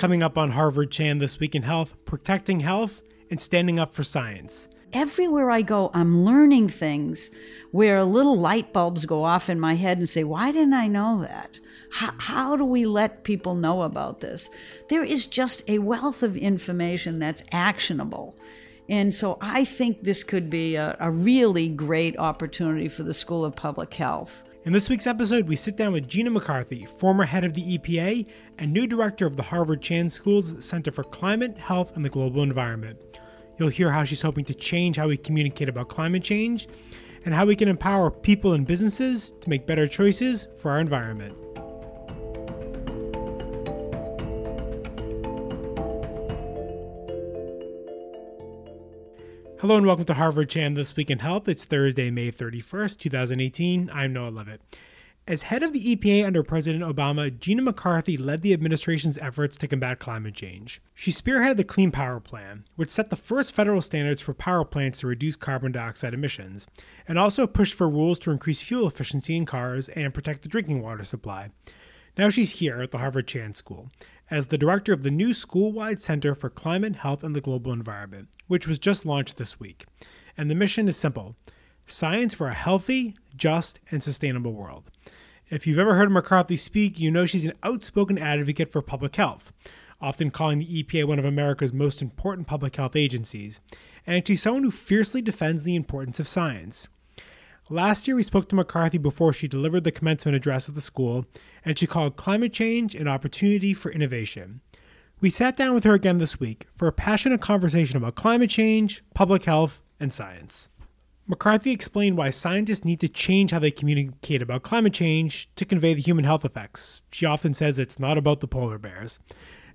Coming up on Harvard Chan this week in health, protecting health and standing up for science. Everywhere I go, I'm learning things where little light bulbs go off in my head and say, Why didn't I know that? How, how do we let people know about this? There is just a wealth of information that's actionable. And so I think this could be a, a really great opportunity for the School of Public Health. In this week's episode, we sit down with Gina McCarthy, former head of the EPA and new director of the Harvard Chan School's Center for Climate, Health, and the Global Environment. You'll hear how she's hoping to change how we communicate about climate change and how we can empower people and businesses to make better choices for our environment. Hello and welcome to Harvard Chan This Week in Health. It's Thursday, May 31st, 2018. I'm Noah Levitt. As head of the EPA under President Obama, Gina McCarthy led the administration's efforts to combat climate change. She spearheaded the Clean Power Plan, which set the first federal standards for power plants to reduce carbon dioxide emissions, and also pushed for rules to increase fuel efficiency in cars and protect the drinking water supply. Now she's here at the Harvard Chan School as the director of the new school wide Center for Climate, Health, and the Global Environment, which was just launched this week. And the mission is simple science for a healthy, just, and sustainable world. If you've ever heard McCarthy speak, you know she's an outspoken advocate for public health, often calling the EPA one of America's most important public health agencies. And she's someone who fiercely defends the importance of science. Last year, we spoke to McCarthy before she delivered the commencement address at the school, and she called climate change an opportunity for innovation. We sat down with her again this week for a passionate conversation about climate change, public health, and science. McCarthy explained why scientists need to change how they communicate about climate change to convey the human health effects. She often says it's not about the polar bears.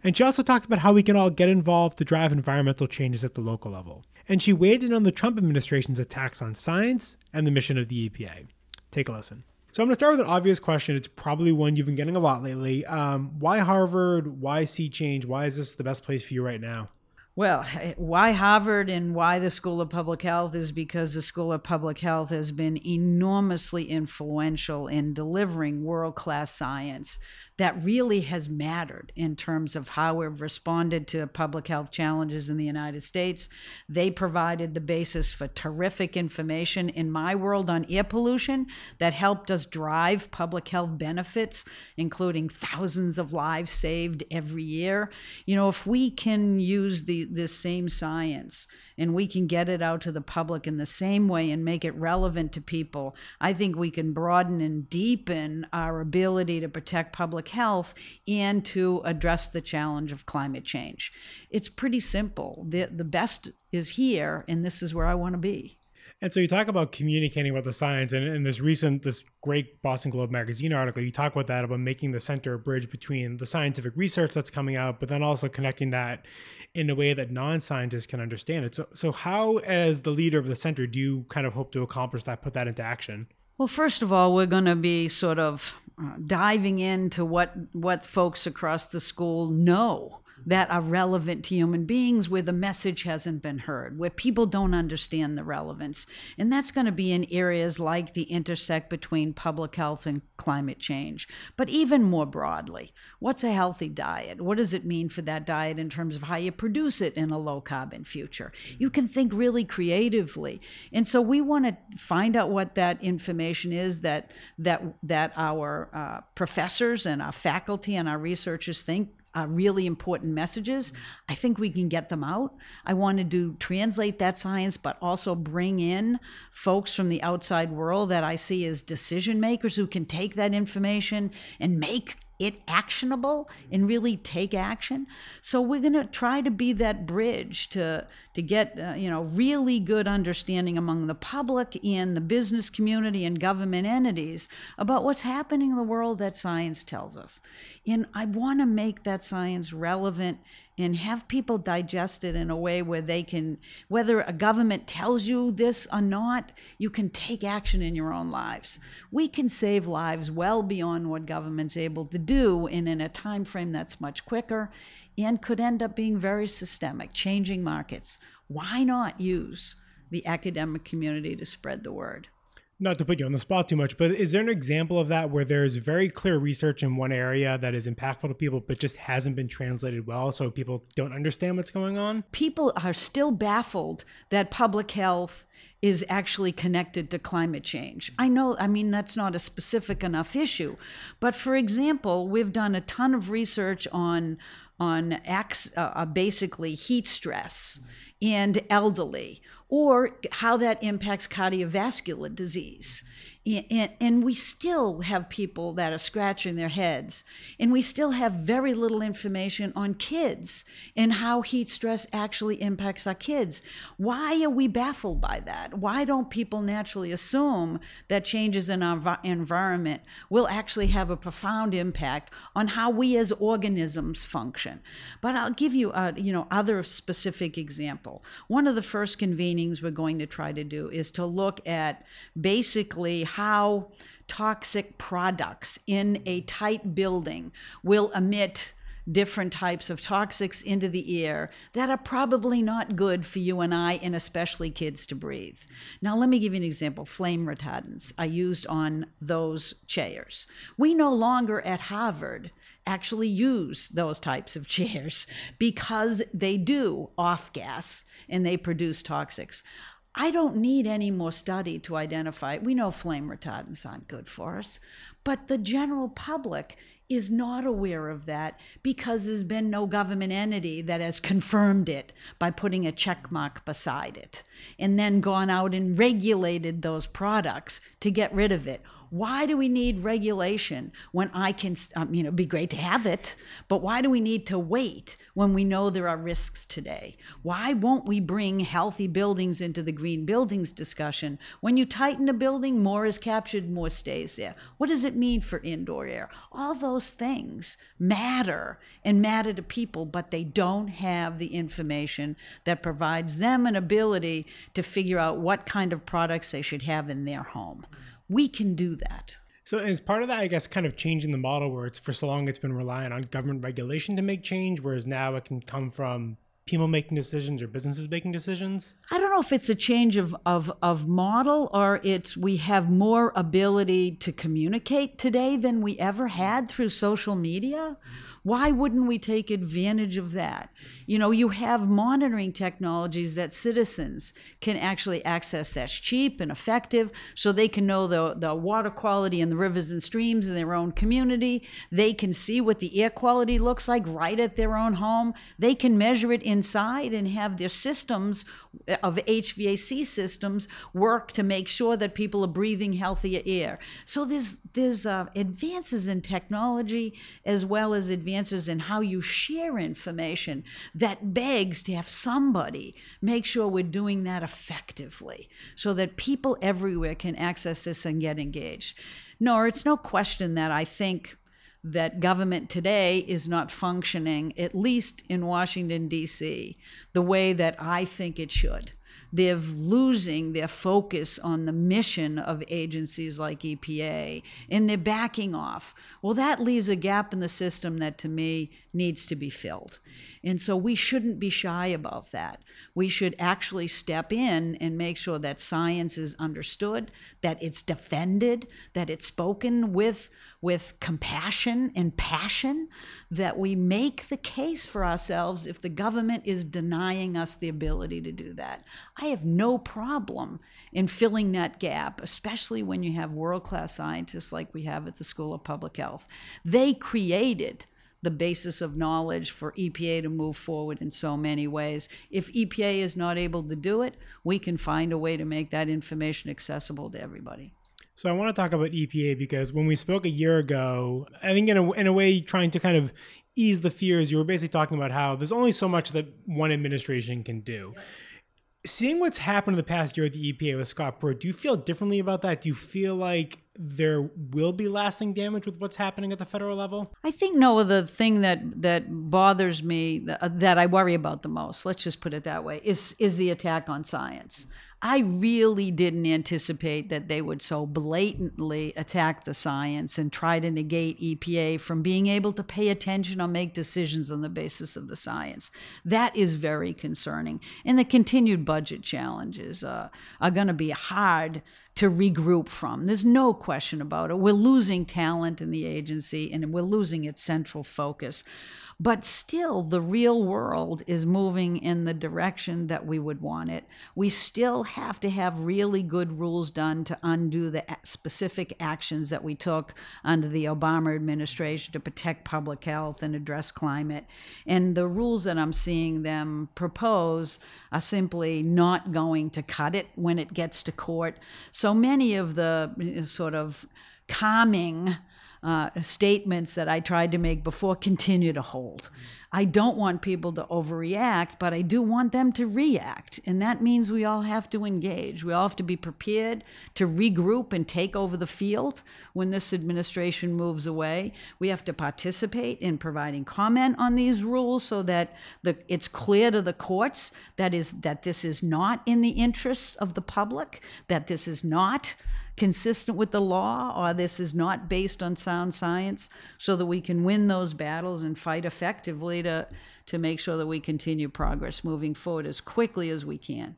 And she also talked about how we can all get involved to drive environmental changes at the local level and she weighed in on the Trump administration's attacks on science and the mission of the EPA. Take a listen. So I'm going to start with an obvious question. It's probably one you've been getting a lot lately. Um, why Harvard? Why C-CHANGE? Why is this the best place for you right now? Well, eh, why Harvard and why the School of Public Health is because the School of Public Health has been enormously influential in delivering world class science that really has mattered in terms of how we've responded to public health challenges in the United States. They provided the basis for terrific information in my world on air pollution that helped us drive public health benefits, including thousands of lives saved every year. You know, if we can use the this same science and we can get it out to the public in the same way and make it relevant to people, I think we can broaden and deepen our ability to protect public health and to address the challenge of climate change. It's pretty simple. The, the best is here, and this is where I want to be. And so you talk about communicating about the science, and in this recent, this great Boston Globe magazine article, you talk about that about making the center a bridge between the scientific research that's coming out, but then also connecting that in a way that non-scientists can understand it. So, so how, as the leader of the center, do you kind of hope to accomplish that, put that into action? Well, first of all, we're going to be sort of uh, diving into what what folks across the school know that are relevant to human beings where the message hasn't been heard, where people don't understand the relevance. And that's going to be in areas like the intersect between public health and climate change. But even more broadly, what's a healthy diet? What does it mean for that diet in terms of how you produce it in a low carbon future? You can think really creatively. And so we want to find out what that information is that that that our uh, professors and our faculty and our researchers think uh, really important messages. I think we can get them out. I wanted to translate that science, but also bring in folks from the outside world that I see as decision makers who can take that information and make it actionable and really take action. So we're going to try to be that bridge to to get uh, you know really good understanding among the public in the business community and government entities about what's happening in the world that science tells us. And I want to make that science relevant and have people digest it in a way where they can, whether a government tells you this or not, you can take action in your own lives. We can save lives well beyond what government's able to do and in a time frame that's much quicker and could end up being very systemic, changing markets. Why not use the academic community to spread the word? not to put you on the spot too much, but is there an example of that where there's very clear research in one area that is impactful to people, but just hasn't been translated well, so people don't understand what's going on? People are still baffled that public health is actually connected to climate change. I know, I mean, that's not a specific enough issue. But for example, we've done a ton of research on, on uh, uh basically heat stress and elderly or how that impacts cardiovascular disease. And, we still have people that are scratching their heads. And we still have very little information on kids and how heat stress actually impacts our kids. Why are we baffled by that? Why don't people naturally assume that changes in our environment will actually have a profound impact on how we as organisms function? But I'll give you a you know other specific example. One of the first convenings we're going to try to do is to look at basically how toxic products in a tight building will emit different types of toxics into the air that are probably not good for you and I, and especially kids to breathe. Now, let me give you an example flame retardants are used on those chairs. We no longer at Harvard actually use those types of chairs because they do off gas and they produce toxics. I don't need any more study to identify. We know flame retardants aren't good for us, but the general public is not aware of that because there's been no government entity that has confirmed it by putting a check mark beside it and then gone out and regulated those products to get rid of it why do we need regulation when I can, um, you know, be great to have it, but why do we need to wait when we know there are risks today? Why won't we bring healthy buildings into the green buildings discussion? When you tighten a building, more is captured, more stays there. What does it mean for indoor air? All those things matter and matter to people, but they don't have the information that provides them an ability to figure out what kind of products they should have in their home. We can do that. So, as part of that, I guess, kind of changing the model where it's for so long it's been relying on government regulation to make change, whereas now it can come from people making decisions or businesses making decisions? I don't know if it's a change of, of, of model or it's we have more ability to communicate today than we ever had through social media. Why wouldn't we take advantage of that? You know, you have monitoring technologies that citizens can actually access that's cheap and effective so they can know the, the water quality in the rivers and streams in their own community. They can see what the air quality looks like right at their own home. They can measure it inside and have their systems of HVAC systems work to make sure that people are breathing healthier air. So there's there's uh, advances in technology as well as advances in how you share information that begs to have somebody make sure we're doing that effectively so that people everywhere can access this and get engaged. No, it's no question that I think that government today is not functioning, at least in Washington, D.C., the way that I think it should. They're losing their focus on the mission of agencies like EPA and they're backing off. Well, that leaves a gap in the system that to me needs to be filled. And so we shouldn't be shy about that. We should actually step in and make sure that science is understood, that it's defended, that it's spoken with with compassion and passion, that we make the case for ourselves if the government is denying us the ability to do that. I have no problem in filling that gap, especially when you have world class scientists like we have at the School of Public Health. They created the basis of knowledge for EPA to move forward in so many ways. If EPA is not able to do it, we can find a way to make that information accessible to everybody. So I want to talk about EPA because when we spoke a year ago, I think in a, in a way trying to kind of ease the fears, you were basically talking about how there's only so much that one administration can do. Seeing what's happened in the past year at the EPA with Scott Pruitt, do you feel differently about that? Do you feel like there will be lasting damage with what's happening at the federal level? I think no. The thing that that bothers me, uh, that I worry about the most, let's just put it that way, is is the attack on science. I really didn't anticipate that they would so blatantly attack the science and try to negate EPA from being able to pay attention or make decisions on the basis of the science. That is very concerning. And the continued budget challenges uh, are going to be hard to regroup from. There's no question about it. We're losing talent in the agency and we're losing its central focus. But still, the real world is moving in the direction that we would want it. We still have to have really good rules done to undo the specific actions that we took under the Obama administration to protect public health and address climate. And the rules that I'm seeing them propose are simply not going to cut it when it gets to court. So many of the sort of calming uh, statements that I tried to make before continue to hold. I don't want people to overreact, but I do want them to react. And that means we all have to engage. We all have to be prepared to regroup and take over the field when this administration moves away. We have to participate in providing comment on these rules so that the, it's clear to the courts that is that this is not in the interests of the public, that this is not consistent with the law or this is not based on sound science so that we can win those battles and fight effectively to, to make sure that we continue progress moving forward as quickly as we can.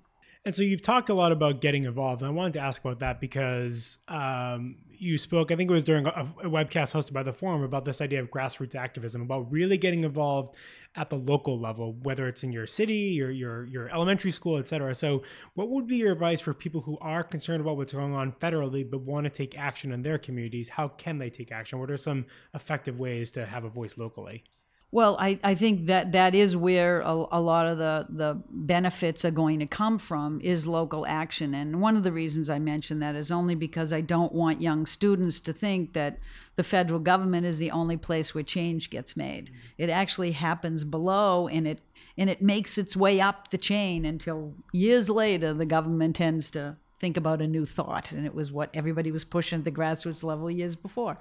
And so you've talked a lot about getting involved. And I wanted to ask about that because um, you spoke, I think it was during a, a, webcast hosted by the forum about this idea of grassroots activism, about really getting involved at the local level, whether it's in your city, your your your elementary school, et cetera. So, what would be your advice for people who are concerned about what's going on federally but want to take action in their communities? How can they take action? What are some effective ways to have a voice locally? Well, I, I think that that is where a, a, lot of the, the benefits are going to come from is local action. And one of the reasons I mention that is only because I don't want young students to think that the federal government is the only place where change gets made. Mm-hmm. It actually happens below and it and it makes its way up the chain until years later the government tends to think about a new thought. And it was what everybody was pushing at the grassroots level years before.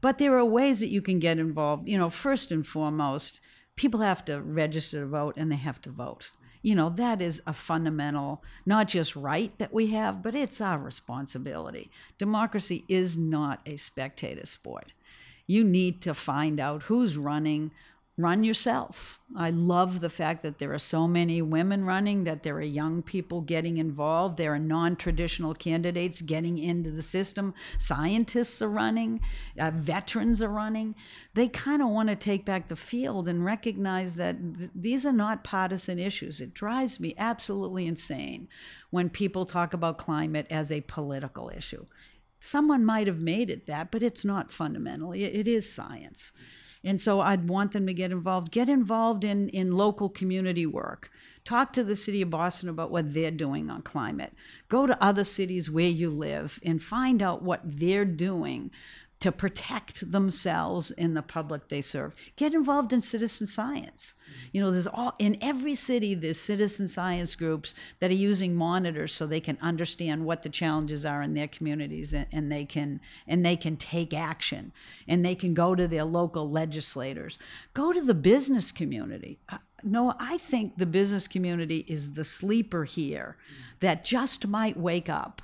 But there are ways that you can get involved. You know, first and foremost, people have to register to vote and they have to vote. You know, that is a fundamental, not just right that we have, but it's our responsibility. Democracy is not a spectator sport. You need to find out who's running, run yourself. I love the fact that there are so many women running, that there are young people getting involved, there are non traditional candidates getting into the system, scientists are running, uh, veterans are running. They kind of want to take back the field and recognize that th- these are not partisan issues. It drives me absolutely insane when people talk about climate as a political issue. Someone might have made it that, but it's not fundamentally, it, it is science. And so I'd want them to get involved. Get involved in, in local community work. Talk to the city of Boston about what they're doing on climate. Go to other cities where you live and find out what they're doing to protect themselves and the public they serve. Get involved in citizen science. You know, there's all in every city there's citizen science groups that are using monitors so they can understand what the challenges are in their communities and, and they can and they can take action and they can go to their local legislators. Go to the business community. Uh, no, I think the business community is the sleeper here that just might wake up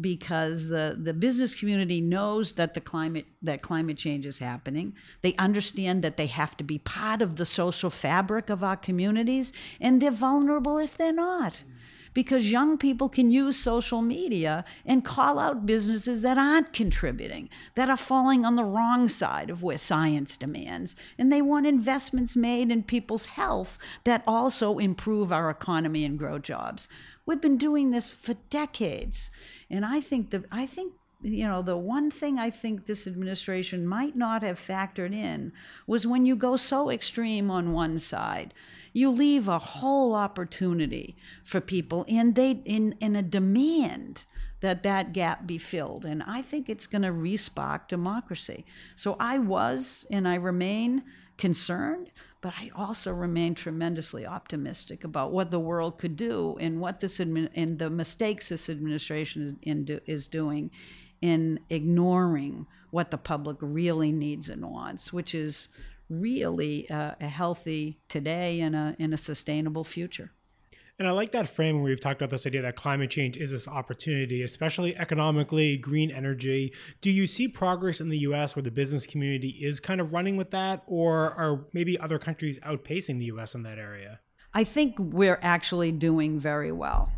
because the, the business community knows that the climate that climate change is happening. They understand that they have to be part of the social fabric of our communities, and they're vulnerable if they're not. Because young people can use social media and call out businesses that aren't contributing, that are falling on the wrong side of where science demands. And they want investments made in people's health that also improve our economy and grow jobs. We've been doing this for decades. And I think that I think you know the one thing I think this administration might not have factored in was when you go so extreme on one side, you leave a whole opportunity for people and they in in a demand that that gap be filled and i think it's going to respark democracy so i was and i remain concerned but I also remain tremendously optimistic about what the world could do and what this admin- and the mistakes this administration is, in is doing in ignoring what the public really needs and wants, which is really uh, a healthy today and a, and a sustainable future. And I like that frame where we've talked about this idea that climate change is this opportunity, especially economically, green energy. Do you see progress in the US where the business community is kind of running with that, or are maybe other countries outpacing the US in that area? I think we're actually doing very well.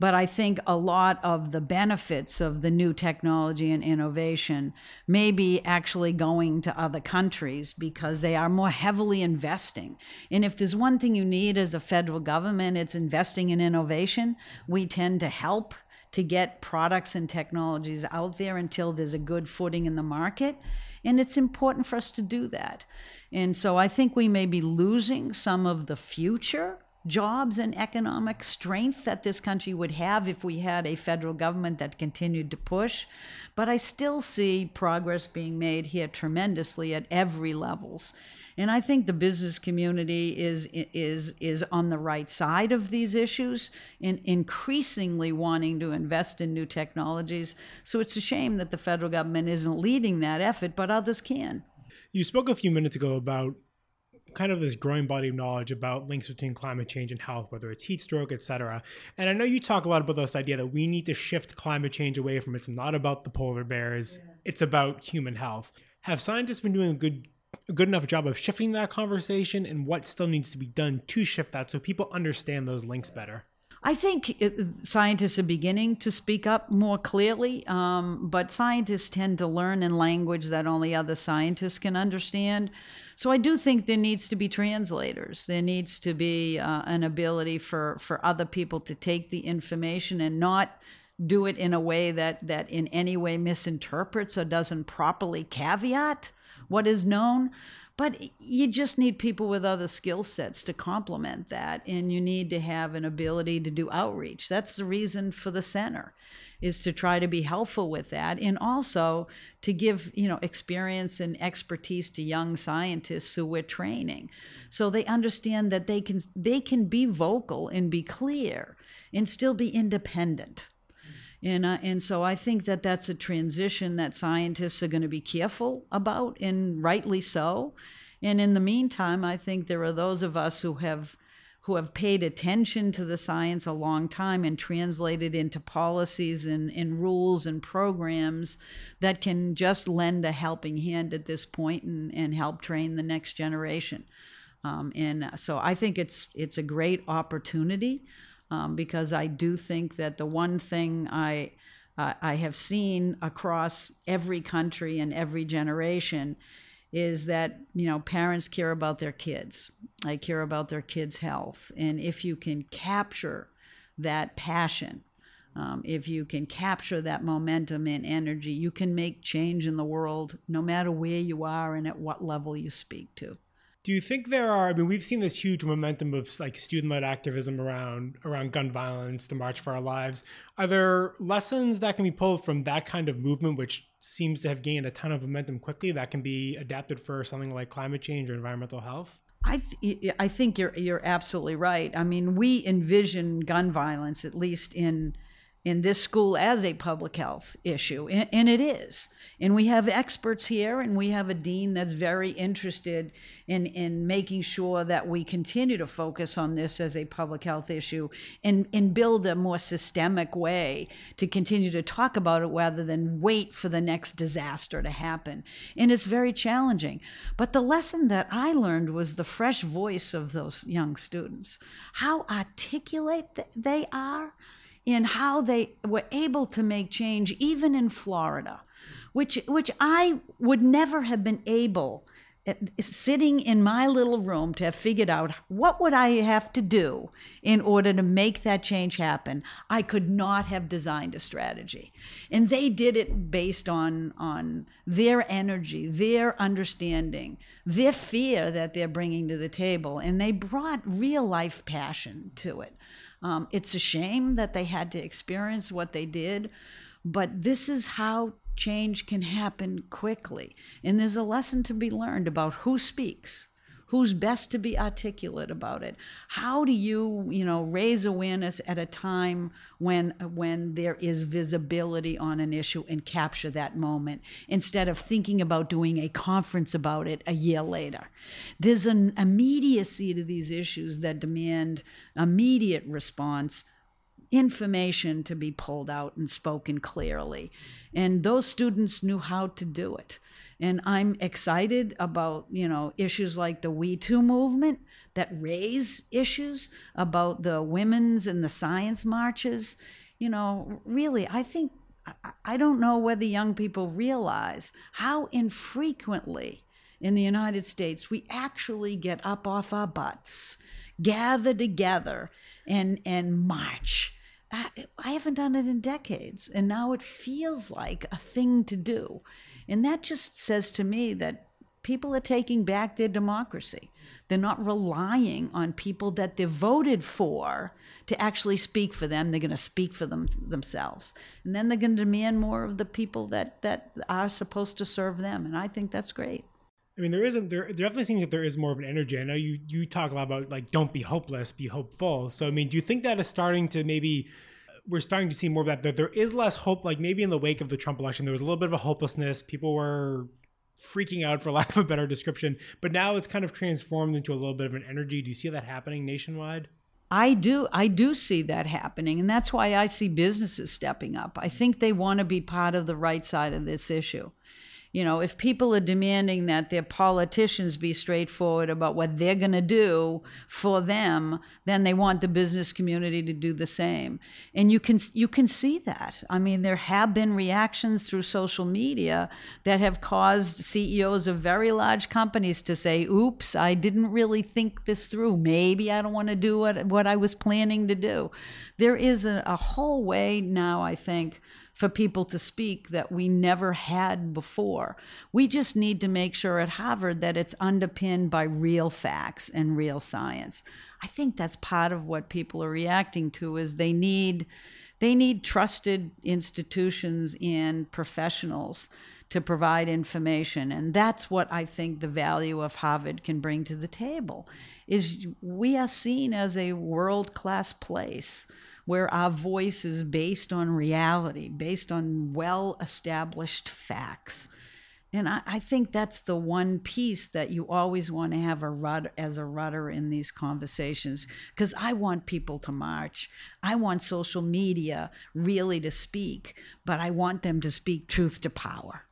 But I think a lot of the benefits of the new technology and innovation may be actually going to other countries because they are more heavily investing. And if there's one thing you need as a federal government, it's investing in innovation. We tend to help to get products and technologies out there until there's a good footing in the market. And it's important for us to do that. And so I think we may be losing some of the future jobs and economic strength that this country would have if we had a federal government that continued to push. But I still see progress being made here tremendously at every levels. And I think the business community is is is on the right side of these issues and increasingly wanting to invest in new technologies. So it's a shame that the federal government isn't leading that effort, but others can. You spoke a few minutes ago about kind of this growing body of knowledge about links between climate change and health, whether it's heat stroke, et cetera. And I know you talk a lot about this idea that we need to shift climate change away from it's not about the polar bears, yeah. it's about human health. Have scientists been doing a good a good enough job of shifting that conversation and what still needs to be done to shift that so people understand those links better? I think it, scientists are beginning to speak up more clearly, um, but scientists tend to learn in language that only other scientists can understand. So I do think there needs to be translators. There needs to be uh, an ability for, for other people to take the information and not do it in a way that, that in any way misinterprets or doesn't properly caveat what is known. But you just need people with other skill sets to complement that. And you need to have an ability to do outreach. That's the reason for the center is to try to be helpful with that and also to give you know experience and expertise to young scientists who we're training so they understand that they can they can be vocal and be clear and still be independent and, uh, and so I think that that's a transition that scientists are going to be careful about, and rightly so. And in the meantime, I think there are those of us who have who have paid attention to the science a long time and translated into policies and, and rules and programs that can just lend a helping hand at this point and, and help train the next generation. Um, and so I think it's it's a great opportunity um, because I do think that the one thing I uh, I have seen across every country and every generation is that you know parents care about their kids. They care about their kids' health, and if you can capture that passion. Um, if you can capture that momentum and energy, you can make change in the world no matter where you are and at what level you speak to. Do you think there are? I mean, we've seen this huge momentum of like student-led activism around around gun violence, the March for Our Lives. Are there lessons that can be pulled from that kind of movement, which seems to have gained a ton of momentum quickly, that can be adapted for something like climate change or environmental health? I th- I think you're you're absolutely right. I mean, we envision gun violence, at least in in this school as a public health issue, and, it is. And we have experts here, and we have a dean that's very interested in, in making sure that we continue to focus on this as a public health issue and, and build a more systemic way to continue to talk about it rather than wait for the next disaster to happen. And it's very challenging. But the lesson that I learned was the fresh voice of those young students, how articulate they are in how they were able to make change even in Florida, which which I would never have been able eh, sitting in my little room to have figured out what would I have to do in order to make that change happen. I could not have designed a strategy. And they did it based on on their energy, their understanding, their fear that they're bringing to the table and they brought real life passion to it. Um, it's a shame that they had to experience what they did, but this is how change can happen quickly. And there's a lesson to be learned about who speaks who's best to be articulate about it how do you you know raise awareness at a time when when there is visibility on an issue and capture that moment instead of thinking about doing a conference about it a year later there's an immediacy to these issues that demand immediate response information to be pulled out and spoken clearly. And those students knew how to do it. And I'm excited about, you know, issues like the Me Too movement that raise issues about the women's and the science marches. You know, really, I think, I don't know whether young people realize how infrequently in the United States we actually get up off our butts, gather together, and, and march. I, I haven't done it in decades, and now it feels like a thing to do. And that just says to me that people are taking back their democracy. They're not relying on people that they voted for to actually speak for them. They're going to speak for them themselves. And then they're going to demand more of the people that, that are supposed to serve them. And I think that's great. I mean, there isn't there. There definitely seems that there is more of an energy. I know you you talk a lot about like don't be hopeless, be hopeful. So I mean, do you think that is starting to maybe we're starting to see more of that? That there is less hope. Like maybe in the wake of the Trump election, there was a little bit of a hopelessness. People were freaking out, for lack of a better description. But now it's kind of transformed into a little bit of an energy. Do you see that happening nationwide? I do I do see that happening and that's why I see businesses stepping up. I think they want to be part of the right side of this issue. You know, if people are demanding that their politicians be straightforward about what they're going to do for them, then they want the business community to do the same. And you can you can see that. I mean, there have been reactions through social media that have caused CEOs of very large companies to say, "Oops, I didn't really think this through. Maybe I don't want to do what what I was planning to do." There is a, a whole way now, I think, for people to speak that we never had before. We just need to make sure at Harvard that it's underpinned by real facts and real science. I think that's part of what people are reacting to is they need they need trusted institutions and professionals to provide information and that's what i think the value of harvard can bring to the table is we are seen as a world class place where our voice is based on reality, based on well established facts. And I, I, think that's the one piece that you always want to have a rudder, as a rudder in these conversations. Because I want people to march. I want social media really to speak, but I want them to speak truth to power.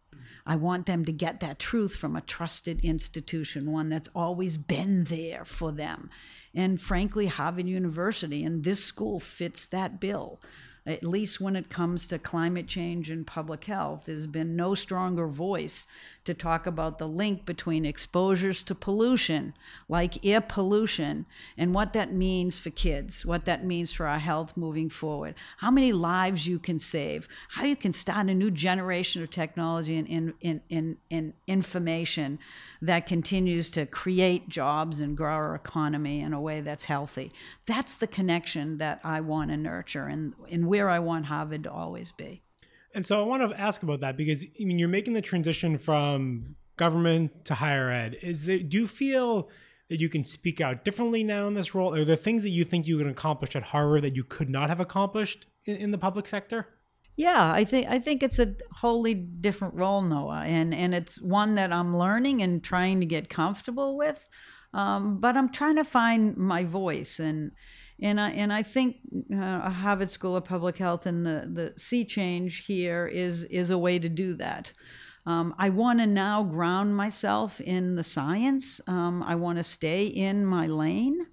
I want them to get that truth from a trusted institution, one that's always been there for them. And frankly, Harvard University and this school fits that bill at least when it comes to climate change and public health. There's been no stronger voice to talk about the link between exposures to pollution, like air pollution, and what that means for kids, what that means for our health moving forward, how many lives you can save, how you can start a new generation of technology and in, in, in, in information that continues to create jobs and grow our economy in a way that's healthy. That's the connection that I want to nurture. And, and where I want Harvard to always be. And so I want to ask about that because I mean you're making the transition from government to higher ed. Is there, do you feel that you can speak out differently now in this role? Are there things that you think you can accomplish at Harvard that you could not have accomplished in, in the public sector? Yeah, I think I think it's a wholly different role, Noah, and and it's one that I'm learning and trying to get comfortable with. Um, but I'm trying to find my voice and and I and I think uh, Harvard School of Public Health and the the C-CHANGE here is is a way to do that. Um, I want to now ground myself in the science. Um, I want to stay in my lane,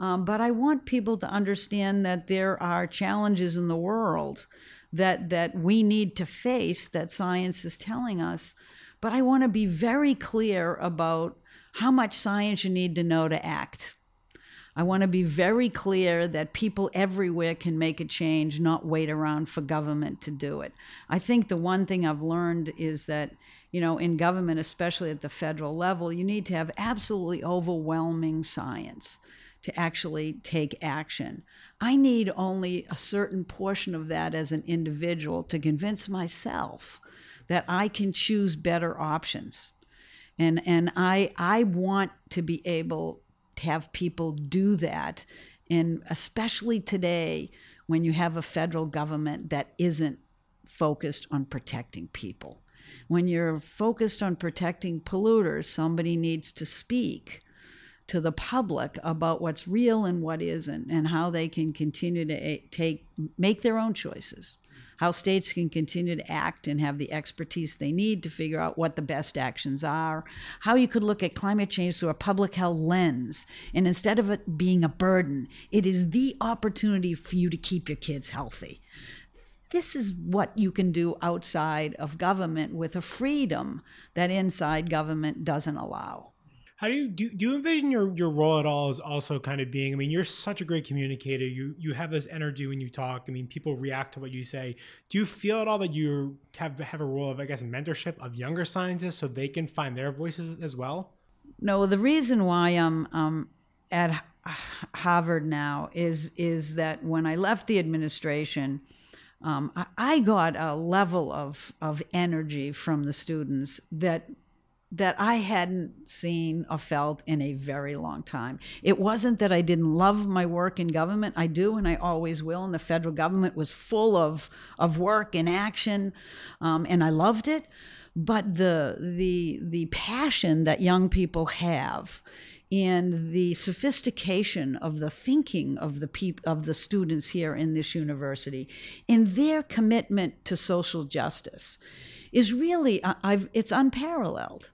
um, but I want people to understand that there are challenges in the world that that we need to face. That science is telling us, but I want to be very clear about how much science you need to know to act I want to be very clear that people everywhere can make a change, not wait around for government to do it. I think the one thing I've learned is that, you know, in government, especially at the federal level, you need to have absolutely overwhelming science to actually take action. I need only a certain portion of that as an individual to convince myself that I can choose better options. And and I I want to be able have people do that. And especially today, when you have a federal government that isn't focused on protecting people. When you're focused on protecting polluters, somebody needs to speak to the public about what's real and what isn't, and how they can continue to eh, take make their own choices. How states can continue to act and have the expertise they need to figure out what the best actions are. How you could look at climate change through a public health lens. And instead of it being a burden, it is the opportunity for you to keep your kids healthy this is what you can do outside of government with a freedom that inside government doesn't allow. How do you do, do you envision your, your role at all as also kind of being I mean you're such a great communicator. You you have this energy when you talk. I mean people react to what you say. Do you feel at all that you have have a role of I guess mentorship of younger scientists so they can find their voices as well? No the reason why I'm um, at Harvard now is is that when I left the administration um, I, I got a level of of energy from the students that that I hadn't seen or felt in a very long time. It wasn't that I didn't love my work in government. I do, and I always will. And the federal government was full of of work and action, um, and I loved it. But the the the passion that young people have and the sophistication of the thinking of the peop- of the students here in this university and their commitment to social justice is really I've, it's unparalleled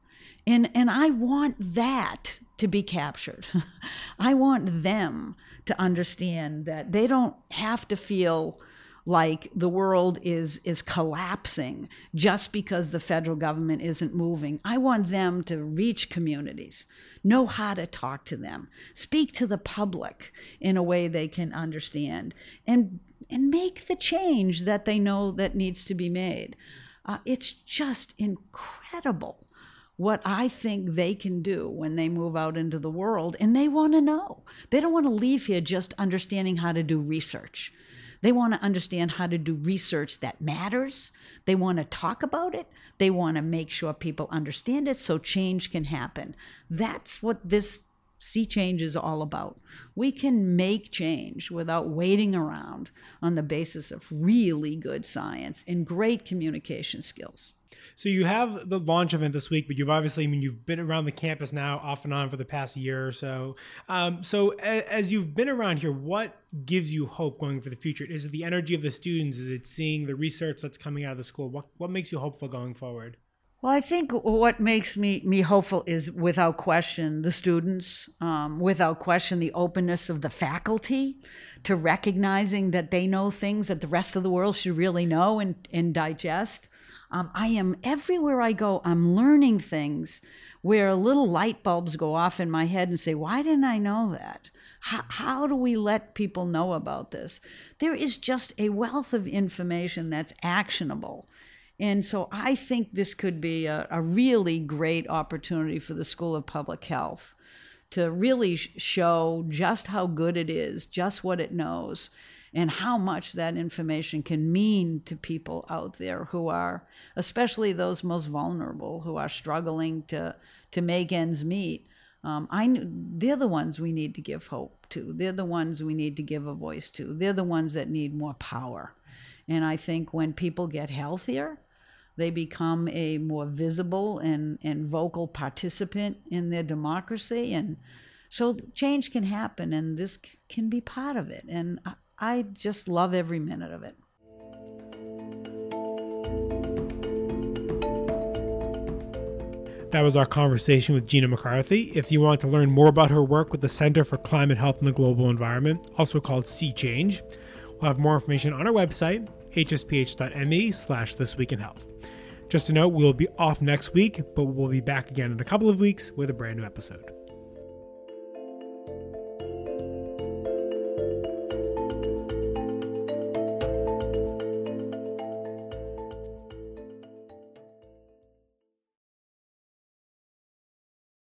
and and I want that to be captured I want them to understand that they don't have to feel like the world is is collapsing just because the federal government isn't moving. I want them to reach communities, know how to talk to them, speak to the public in a way they can understand, and and make the change that they know that needs to be made. Uh, it's just incredible what I think they can do when they move out into the world, and they want to know. They don't want to leave here just understanding how to do research. They want to understand how to do research that matters. They want to talk about it. They want to make sure people understand it so change can happen. That's what this C-CHANGE is all about. We can make change without waiting around on the basis of really good science and great communication skills. So you have the launch event this week, but you've obviously, I mean, you've been around the campus now off and on for the past year or so. Um, so as you've been around here, what gives you hope going for the future? Is it the energy of the students? Is it seeing the research that's coming out of the school? What what makes you hopeful going forward? Well, I think what makes me me hopeful is, without question, the students. Um, without question, the openness of the faculty to recognizing that they know things that the rest of the world should really know and, and digest. Um, I am everywhere I go, I'm learning things where little light bulbs go off in my head and say, Why didn't I know that? How, how do we let people know about this? There is just a wealth of information that's actionable. And so I think this could be a, a really great opportunity for the School of Public Health to really show just how good it is, just what it knows, and how much that information can mean to people out there who are, especially those most vulnerable, who are struggling to to make ends meet. Um, I they're the ones we need to give hope to. They're the ones we need to give a voice to. They're the ones that need more power. And I think when people get healthier, they become a more visible and, and vocal participant in their democracy. And so change can happen, and this can be part of it. And I just love every minute of it. That was our conversation with Gina McCarthy. If you want to learn more about her work with the Center for Climate Health and the Global Environment, also called C-CHANGE, we'll have more information on our website, hsph.me slash This Week in Health. Just to note, we'll be off next week, but we'll be back again in a couple of weeks with a brand new episode.